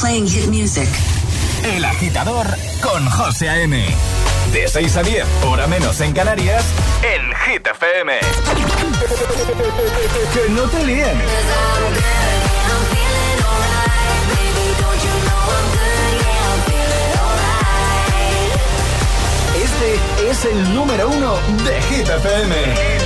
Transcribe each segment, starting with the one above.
playing hit music. El agitador con José A.M. De 6 a 10, hora menos en Canarias, en Hit FM. que no te líen. Este es el número uno de Hit FM.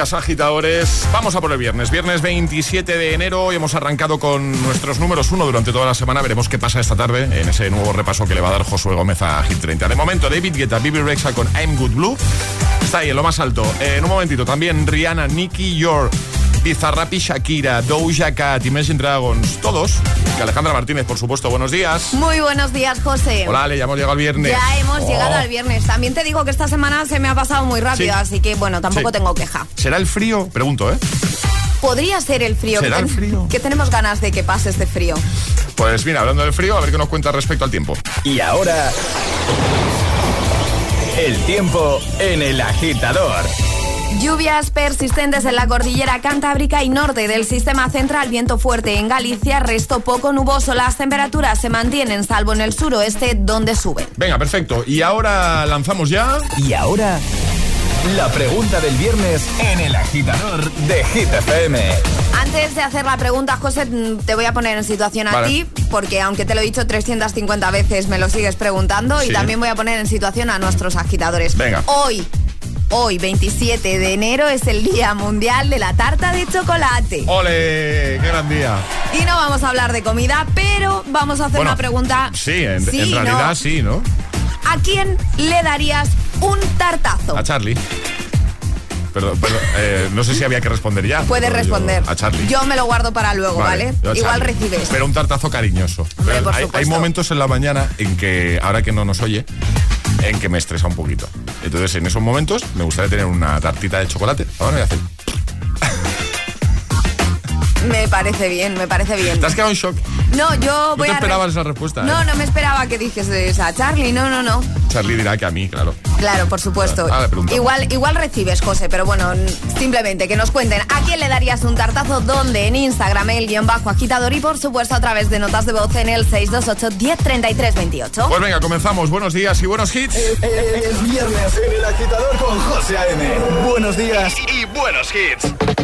Agitadores. Vamos a por el viernes. Viernes 27 de enero y hemos arrancado con nuestros números uno durante toda la semana. Veremos qué pasa esta tarde en ese nuevo repaso que le va a dar Josué Gómez a Hit 30. De momento, David Guetta, Bibi Rexa con I'm Good Blue. Está ahí en lo más alto. en un momentito, también Rihanna, Nicky Your. Bizarrapi, Shakira, Doja Cat, Imagine Dragons, todos. Y Alejandra Martínez, por supuesto, buenos días. Muy buenos días, José. Hola, le ya hemos llegado al viernes. Ya hemos oh. llegado al viernes. También te digo que esta semana se me ha pasado muy rápido, así que bueno, tampoco tengo queja. ¿Será el frío? Pregunto, ¿eh? Podría ser el frío. ¿Será el frío? Que tenemos ganas de que pase este frío. Pues mira, hablando del frío, a ver qué nos cuenta respecto al tiempo. Y ahora... El tiempo en el agitador. Lluvias persistentes en la cordillera cantábrica y norte del sistema central, viento fuerte en Galicia, resto poco nuboso. Las temperaturas se mantienen, salvo en el suroeste, donde suben. Venga, perfecto. Y ahora lanzamos ya. Y ahora. La pregunta del viernes en el agitador de Hit FM. Antes de hacer la pregunta, José, te voy a poner en situación a ti, porque aunque te lo he dicho 350 veces, me lo sigues preguntando, y también voy a poner en situación a nuestros agitadores. Venga. Hoy, Hoy, 27 de enero, es el Día Mundial de la Tarta de Chocolate. ¡Ole! ¡Qué gran día! Y no vamos a hablar de comida, pero vamos a hacer una pregunta. Sí, en, realidad sí, ¿no? ¿A quién le darías un tartazo? A Charlie. Perdón, perdón eh, no sé si había que responder ya. Puedes responder. a Charlie. Yo me lo guardo para luego, ¿vale? Igual recibes. Pero un tartazo cariñoso. hay, hay, momentos en la mañana en que, ahora que no nos oye, en que me estresa un poquito. Entonces, en esos momentos, me gustaría tener una tartita de chocolate. Ahora voy a hacer. Me parece bien, me parece bien. ¿Te has quedado en shock? No, yo voy a.. no esperabas esa respuesta. No, ¿eh? no me esperaba que dijese esa. Charlie, no, no, no. Charlie dirá que a mí, claro. Claro, por supuesto. Ah, igual, igual recibes, José, pero bueno, simplemente que nos cuenten a quién le darías un tartazo, dónde, en Instagram, el guion bajo agitador y por supuesto a través de notas de voz en el 628 1033 28. Pues venga, comenzamos. Buenos días y buenos hits. Es, viernes en el agitador con José A.M. Buenos días y buenos hits.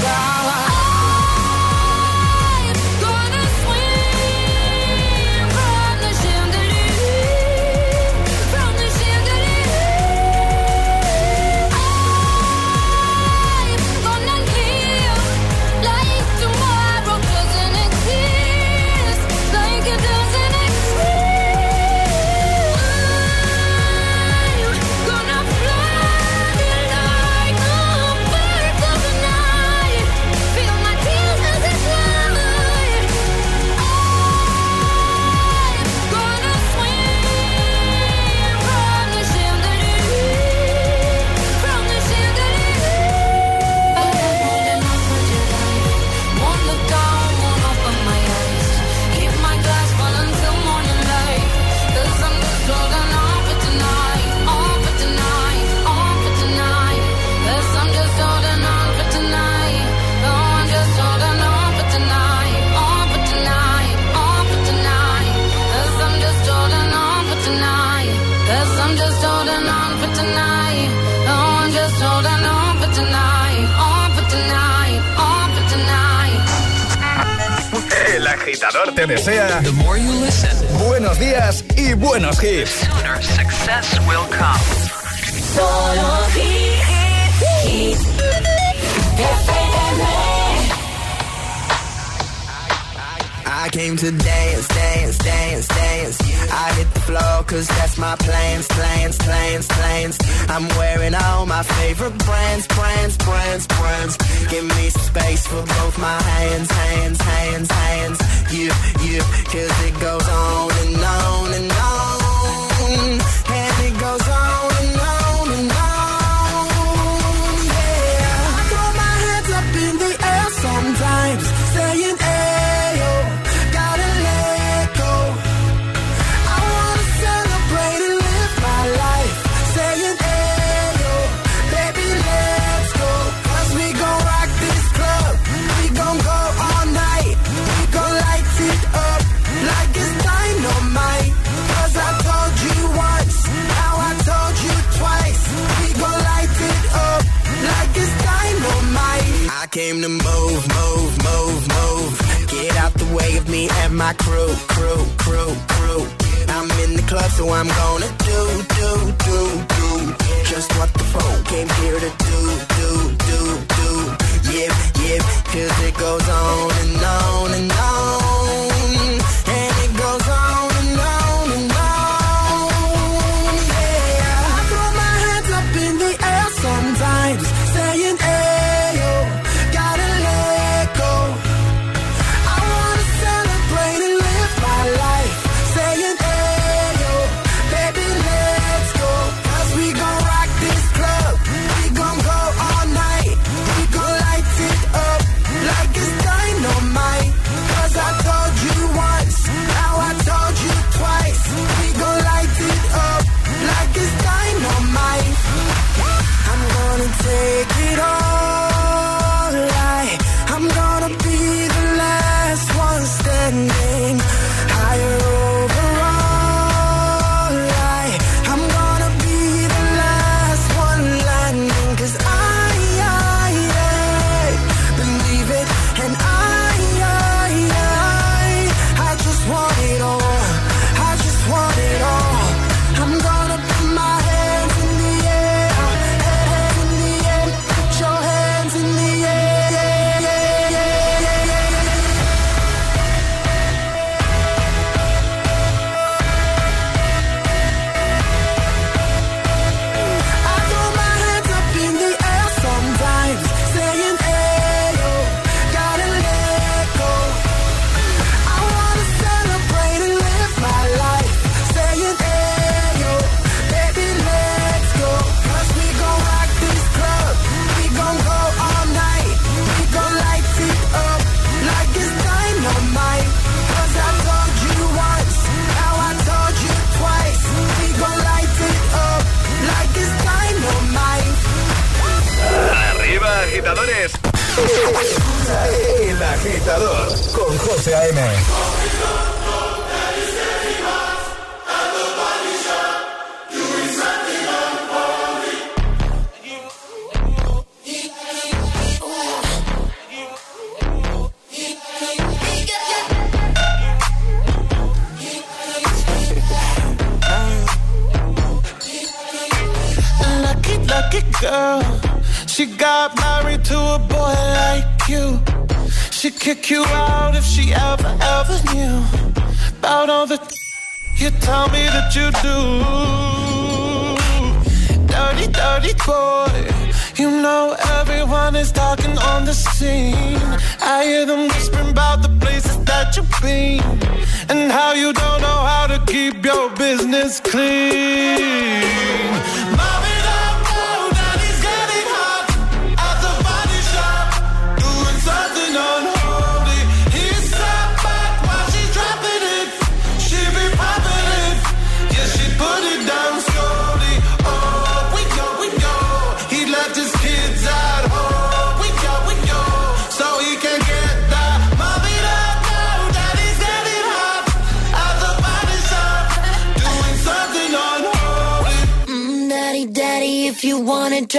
business clean.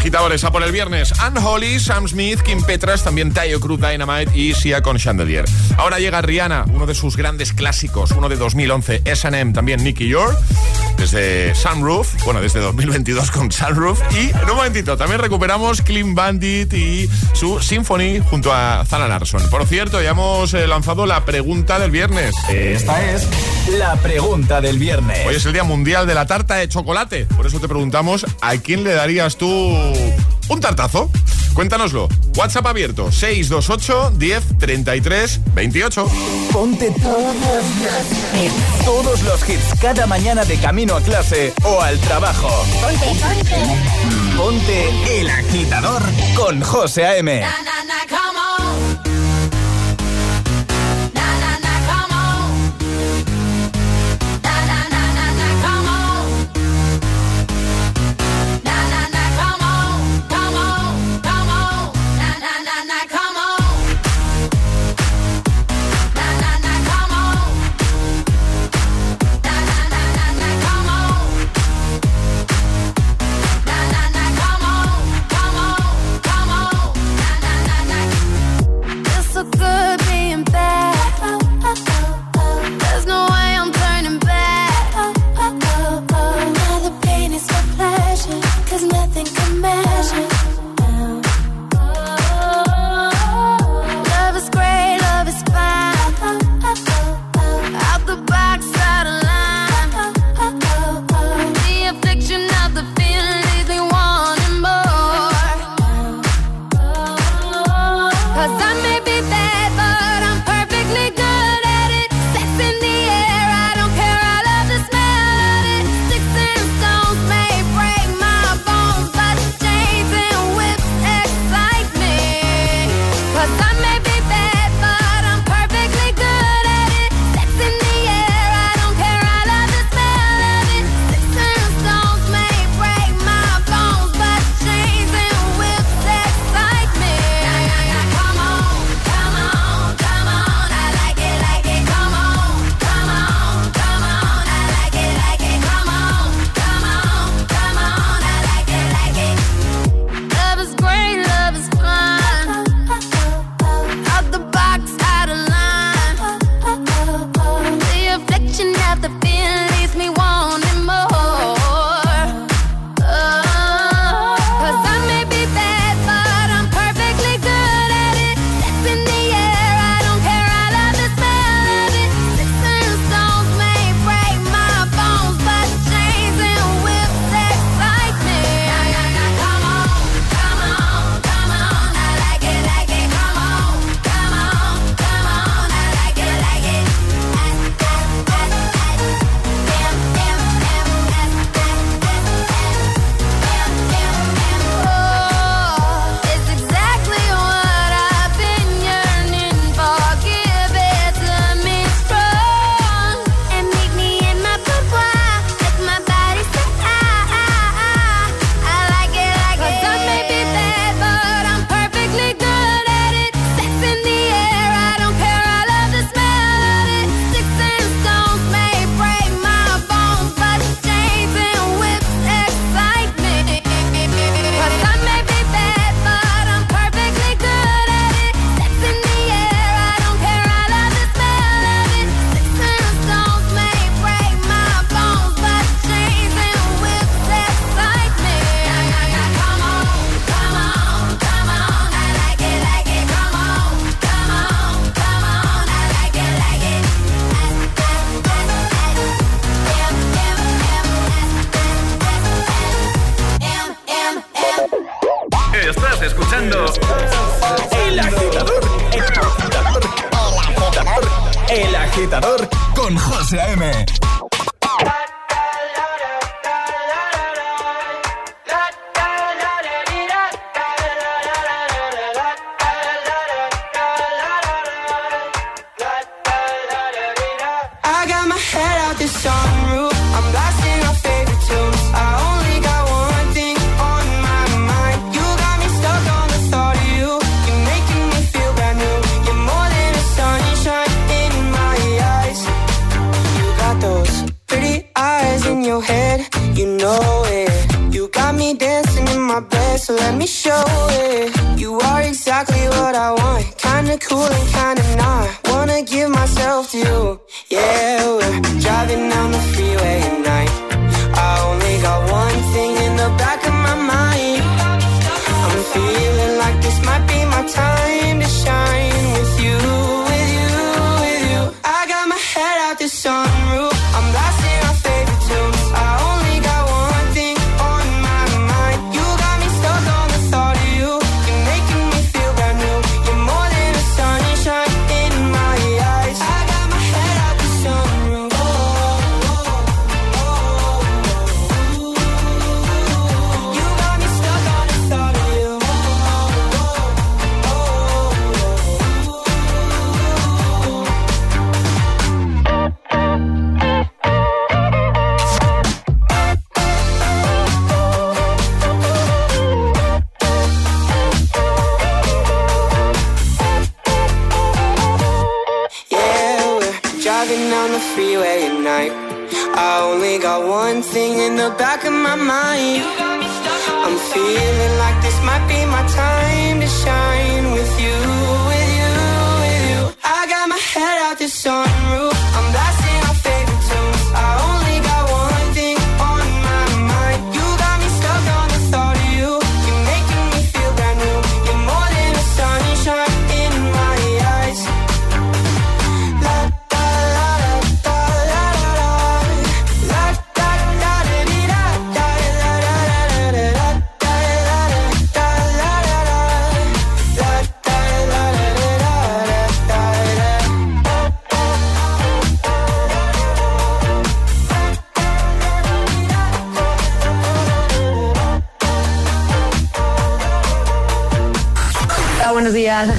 agitadores a por el viernes. Anne Holly, Sam Smith, Kim Petras, también Tayo Cruz Dynamite y Sia con Chandelier. Ahora llega Rihanna, uno de sus grandes clásicos, uno de 2011, S&M, también Nicky York desde Sunroof, bueno, desde 2022 con Sunroof. Y en un momentito también recuperamos Clean Bandit y su Symphony junto a Zana Larson. Por cierto, ya hemos eh, lanzado la pregunta del viernes. Esta es la pregunta del viernes. Hoy es el Día Mundial de la Tarta de Chocolate. Por eso te preguntamos, ¿a quién le darías tú un tartazo. Cuéntanoslo. WhatsApp abierto 628 10 33 28. Ponte todos los, todos los hits cada mañana de camino a clase o al trabajo. Ponte, ponte. Ponte el agitador con José A.M.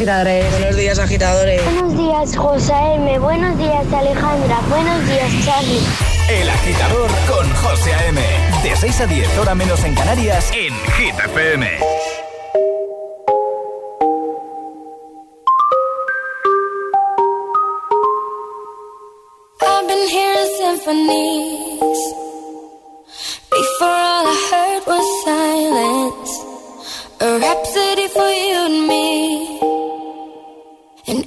agitadores. Eh. Buenos días, agitadores. Buenos días, José M. Buenos días, Alejandra. Buenos días, Charlie. El agitador con José M. De 6 a 10, hora menos en Canarias, en Hit FM. I've been hearing symphonies. Before all I heard was silence. A rhapsody for you and me.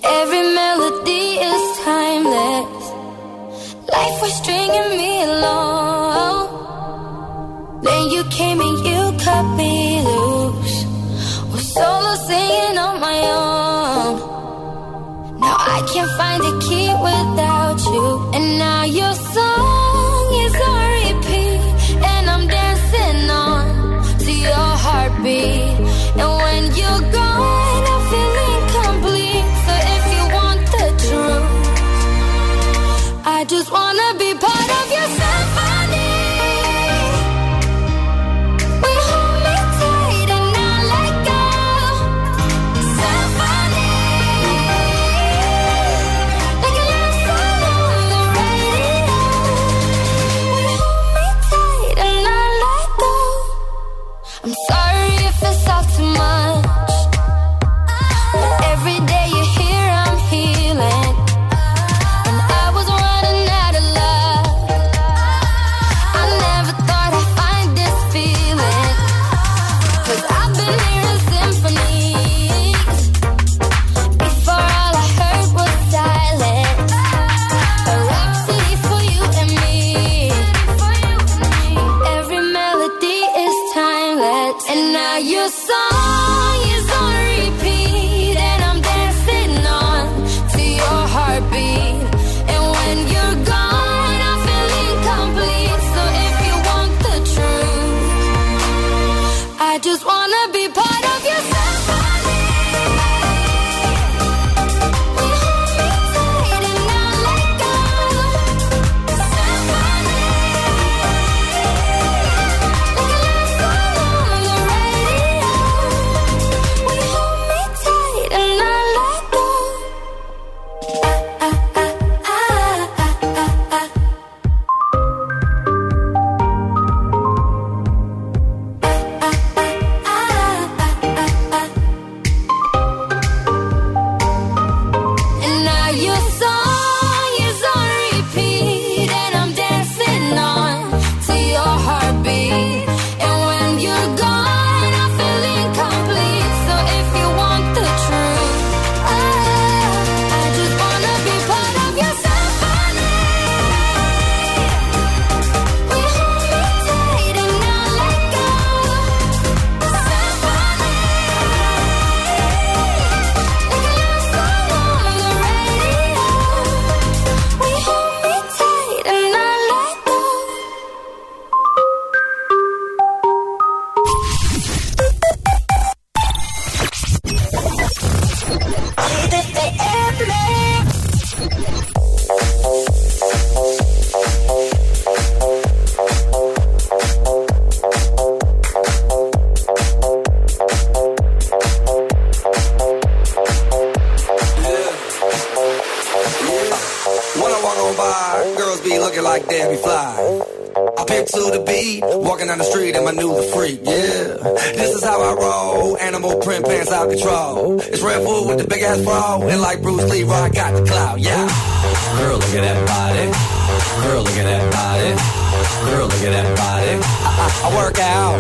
Every melody is timeless. Life was stringing me along. Then you came and you cut me loose. Was solo singing on my own. Now I can't find a key without you. And now you're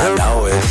Know it.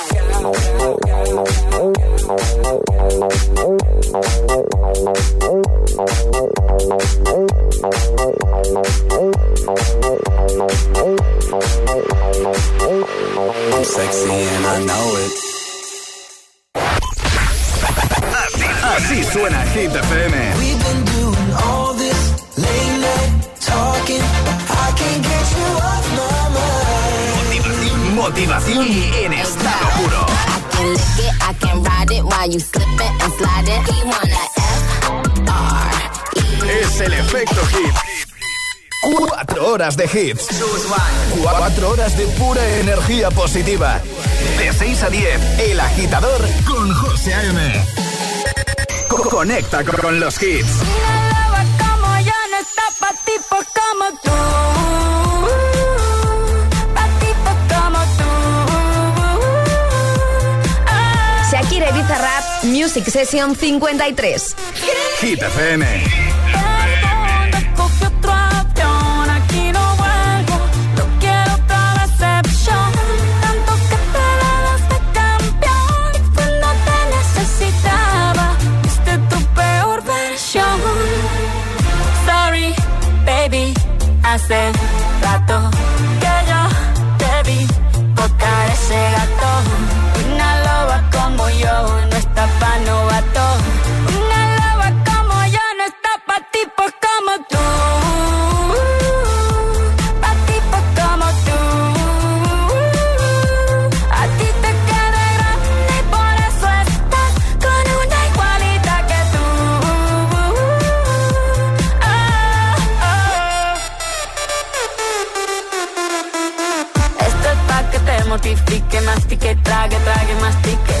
I'm sexy and I know it. Así suena Hit FM. We've been doing all this late night talking. I can't get you off my mind. Motivación en estado puro. I can lick it, I can ride it while you slip it and slide it. He wanna F R E. Es el efecto hit. Cuatro horas de hits. Cuatro horas de pura energía positiva. De 6 a 10, El Agitador con José A.M. Co- Conecta con los hits. Una loba como yo no está pa' tipos como tú. Shakira y Bizarrap Music Session 53. Hit FM. El mundo coge otro avión, aquí no vuelvo, no quiero otra decepción. Tanto que te dabas de campeón y cuando te necesitaba, viste tu peor versión. Sorry, baby, hace rato que yo te vi tocar ese gato. Como yo no está pa' novato. Una loba como yo no está pa' tipos como tú. Pa' tipos como tú. A ti te queda grande y por eso estás con una igualita que tú. Ah, ah. Esto es pa' que te mortifique, mastique, trague, trague, mastique.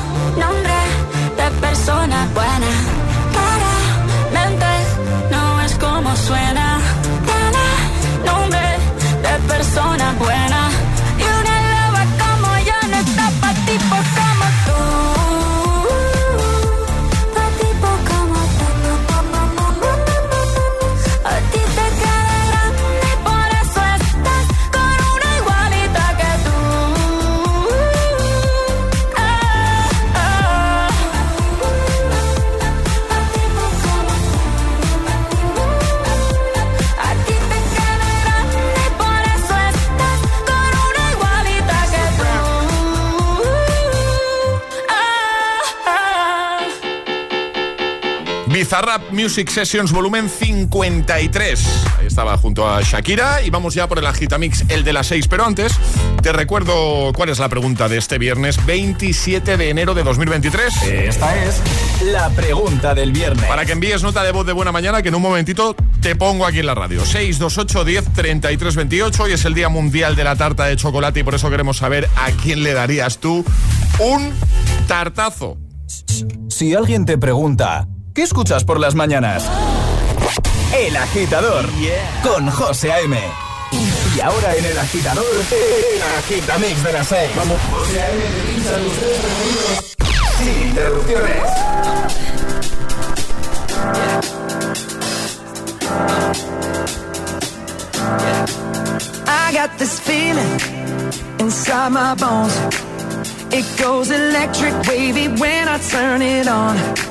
Nombre de persona buena. Claramente no es como suena. Tiene nombre de persona buena. Bizarrap Music Sessions volumen 53. Ahí estaba junto a Shakira y vamos ya por el Agitamix, el de las 6. Pero antes, te recuerdo cuál es la pregunta de este viernes 27 de enero de 2023. Esta es la pregunta del viernes. Para que envíes nota de voz de buena mañana, que en un momentito te pongo aquí en la radio. 628 10 33 28. Hoy es el Día Mundial de la Tarta de Chocolate y por eso queremos saber a quién le darías tú un tartazo. Si alguien te pregunta, ¿qué escuchas por las mañanas? El agitador con José A.M. Y ahora en el agitador, el agitamix de las 6. Vamos, José A.M. te tres sin interrupciones. I got this feeling inside my bones. It goes electric wavy when I turn it on.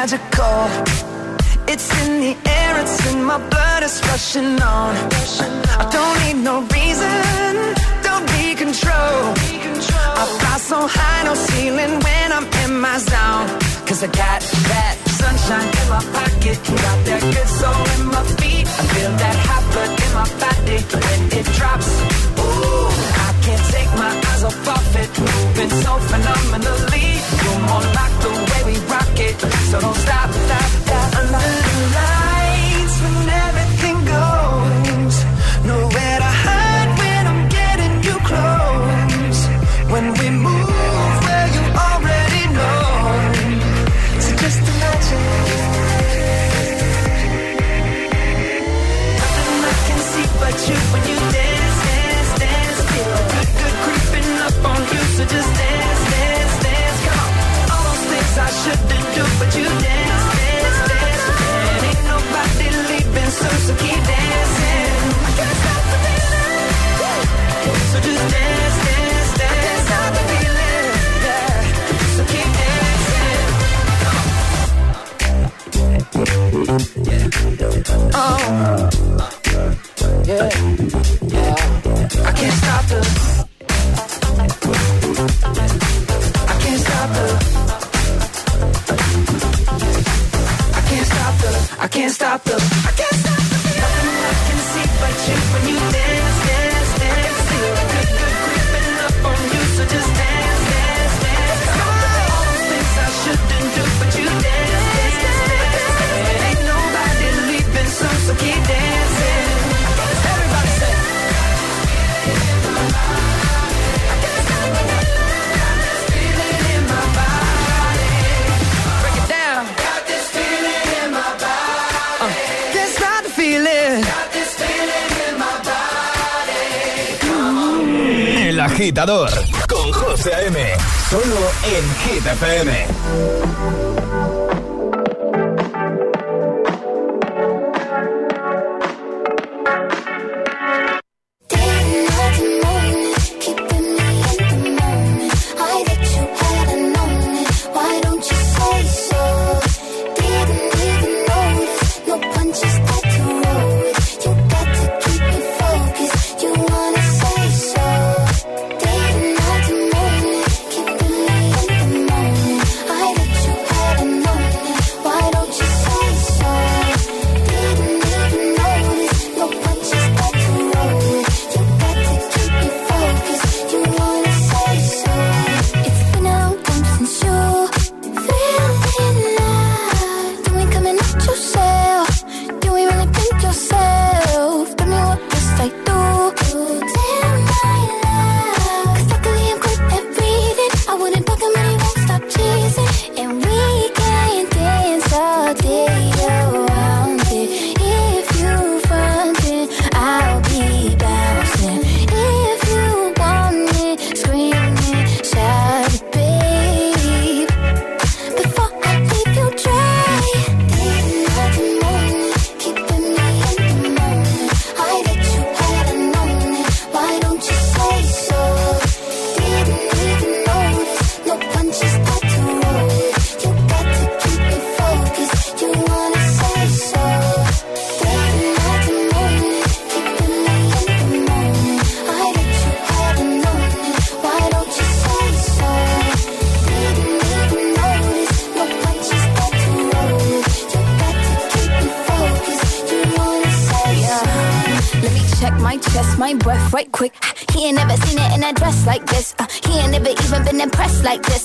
Magical. It's in the air, it's in my blood, it's rushing on. I don't need no reason, don't be control. I fly so high, no ceiling when I'm in my zone. Cause I got that sunshine in my pocket, got that good soul in my feet. I feel that hot blood in my body when it drops. Ooh, can't take my eyes off of it, moving so phenomenally. You're more like the way we rock it, so don't stop, stop, stop. Under Oh. Yeah. Yeah. I can't stop the. I can't stop the. I can't stop the. I can't stop the. I can't stop the. Nothing I can see but you when you con José A.M. Solo en Hit FM.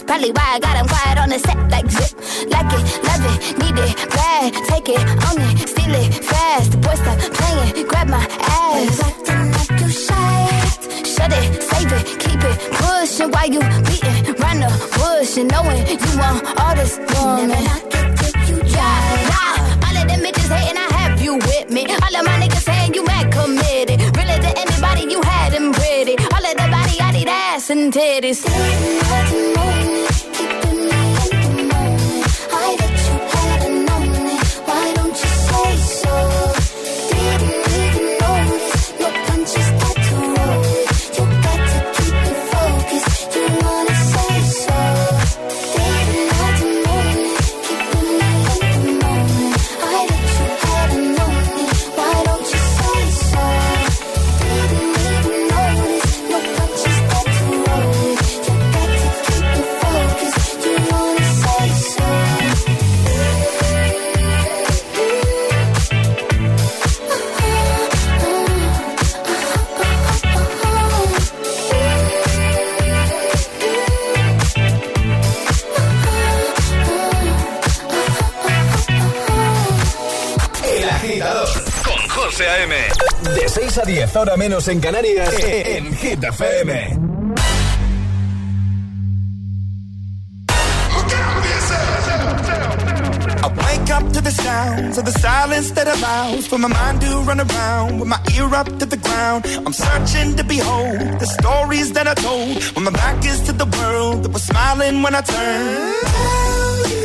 Probably why I got him quiet on the set like zip. Like it, love it, need it, bad. Take it, own it, steal it, fast. The boy stop playing, grab my ass. Acting like you shy. Shut it, save it, keep it, pushing Why you beating round the bush and knowing you want menos en Canarias, e, e, en Hit I wake up to the sounds of the silence that allows for my mind to run around with my ear up to the ground. I'm searching to behold the stories that I told when my back is to the world that was smiling when I turned.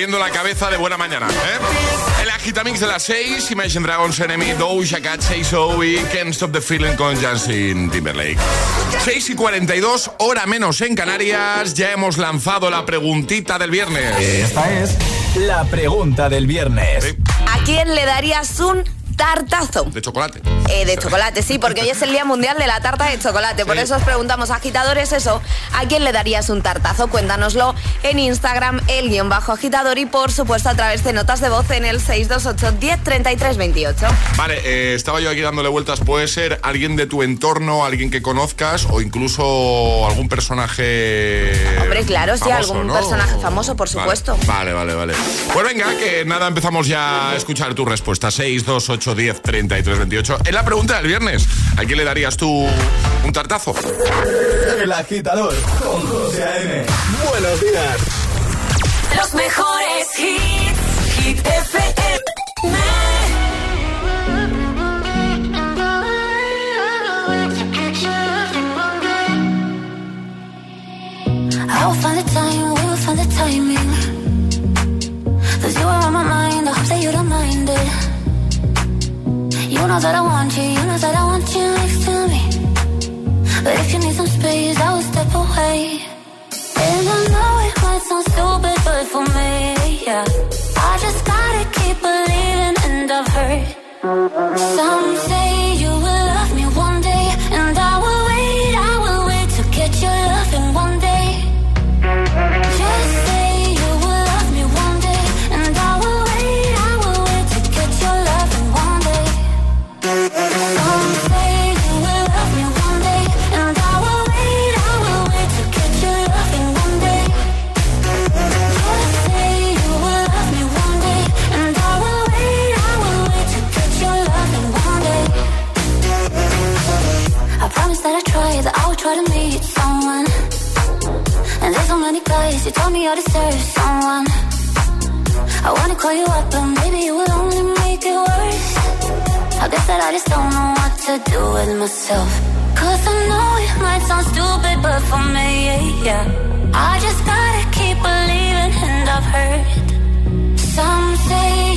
moviendo la cabeza de buena mañana. ¿eh? El Agitamix de las 6, Imagine Dragons Enemy, Doja Cat, So y Can't Stop the Feeling con Justin Timberlake. 6 y 42, hora menos en Canarias, ya hemos lanzado la preguntita del viernes. Esta es la pregunta del viernes. ¿A quién le darías un tartazo? De chocolate. Eh, de chocolate, sí, porque hoy es el Día Mundial de la Tarta de Chocolate. Por Sí. eso os preguntamos, agitadores, eso, ¿a quién le darías un tartazo? Cuéntanoslo en Instagram, el guion bajo agitador y por supuesto a través de notas de voz en el 628 10 33 28. Vale, eh, estaba yo aquí dándole vueltas. Puede ser alguien de tu entorno, alguien que conozcas o incluso algún personaje. Hombre, claro, sí, famoso, algún ¿no? personaje famoso, por Vale, supuesto. Vale, vale, vale. Pues venga, que nada, empezamos ya a escuchar tu respuesta. 6, 2, 8, 10, 33, 28. En la pregunta del viernes, ¿a quién le darías tú un tartazo? El agitador con José A.M. Buenos días. Los mejores hits, Hit FM. I will find the time, we will find the timing. You know that I want you, you know that I want you next to me. But if you need some space, I will step away. Call you up, but maybe it will only make it worse. I guess that I just don't know what to do with myself. Cause I know it might sound stupid, but for me, yeah. I just gotta keep believing, and I've heard some say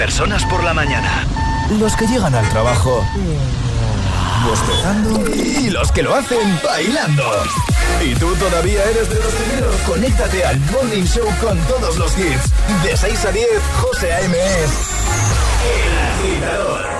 personas por la mañana. Los que llegan al trabajo bostezando y los que lo hacen bailando. Y tú todavía eres de los primeros. Conéctate al Morning Show con todos los hits. De 6 a 10, José A.M. El agitador.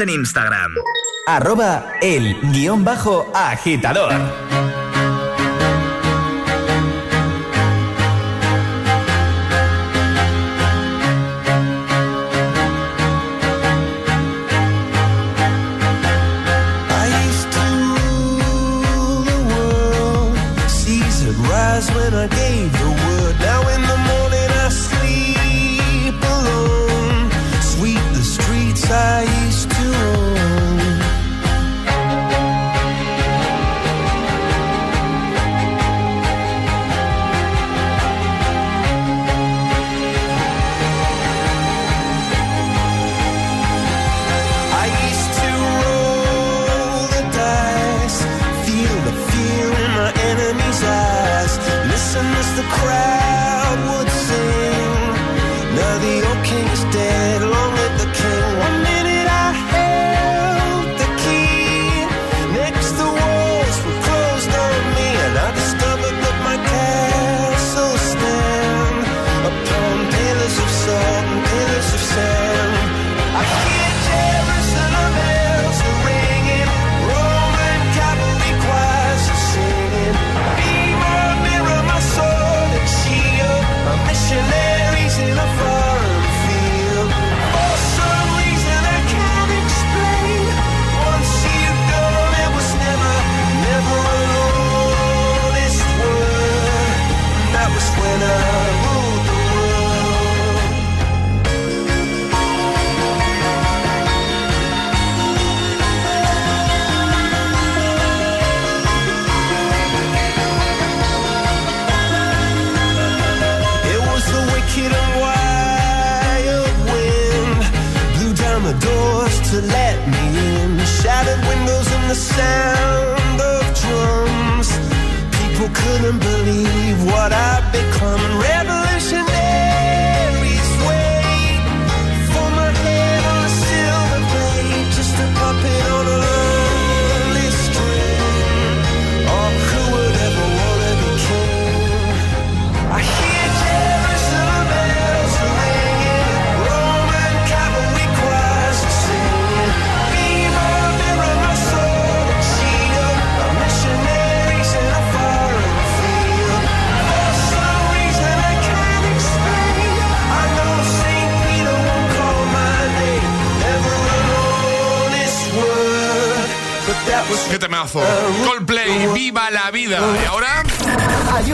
en Instagram. Arroba el guion bajo agitador.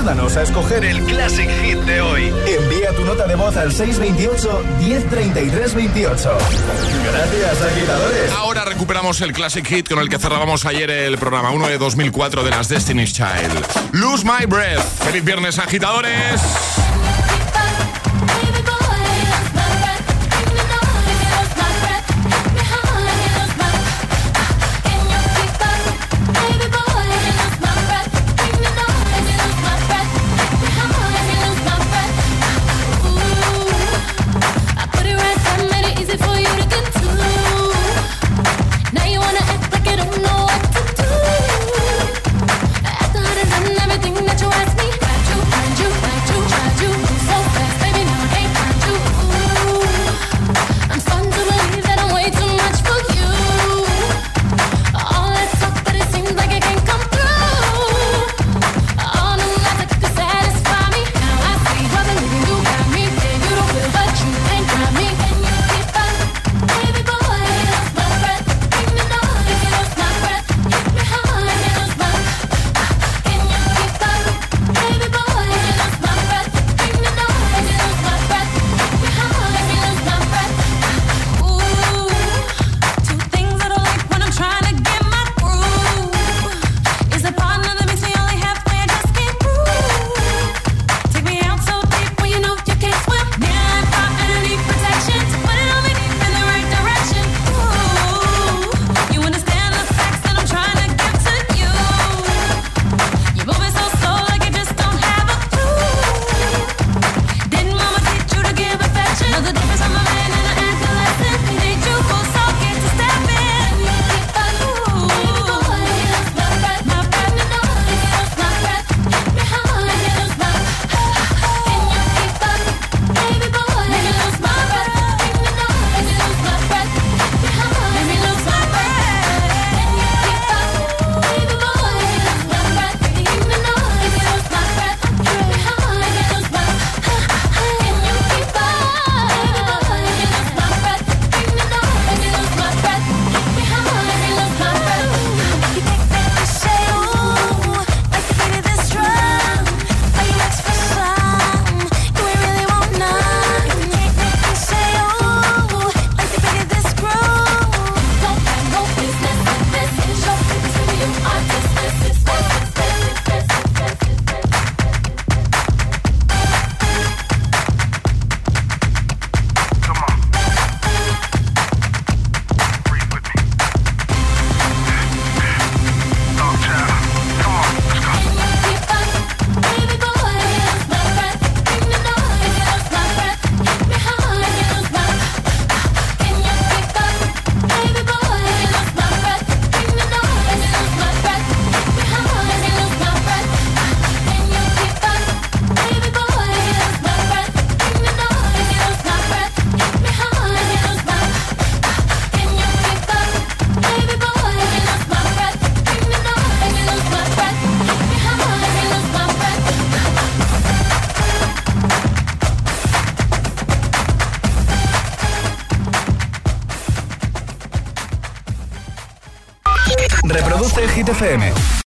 ayúdanos a escoger el Classic Hit de hoy. Envía tu nota de voz al 628-103328. Gracias, agitadores. Ahora recuperamos el Classic Hit con el que cerrábamos ayer el programa 1 de 2004 de las Destiny's Child. Lose My Breath. Feliz viernes, agitadores.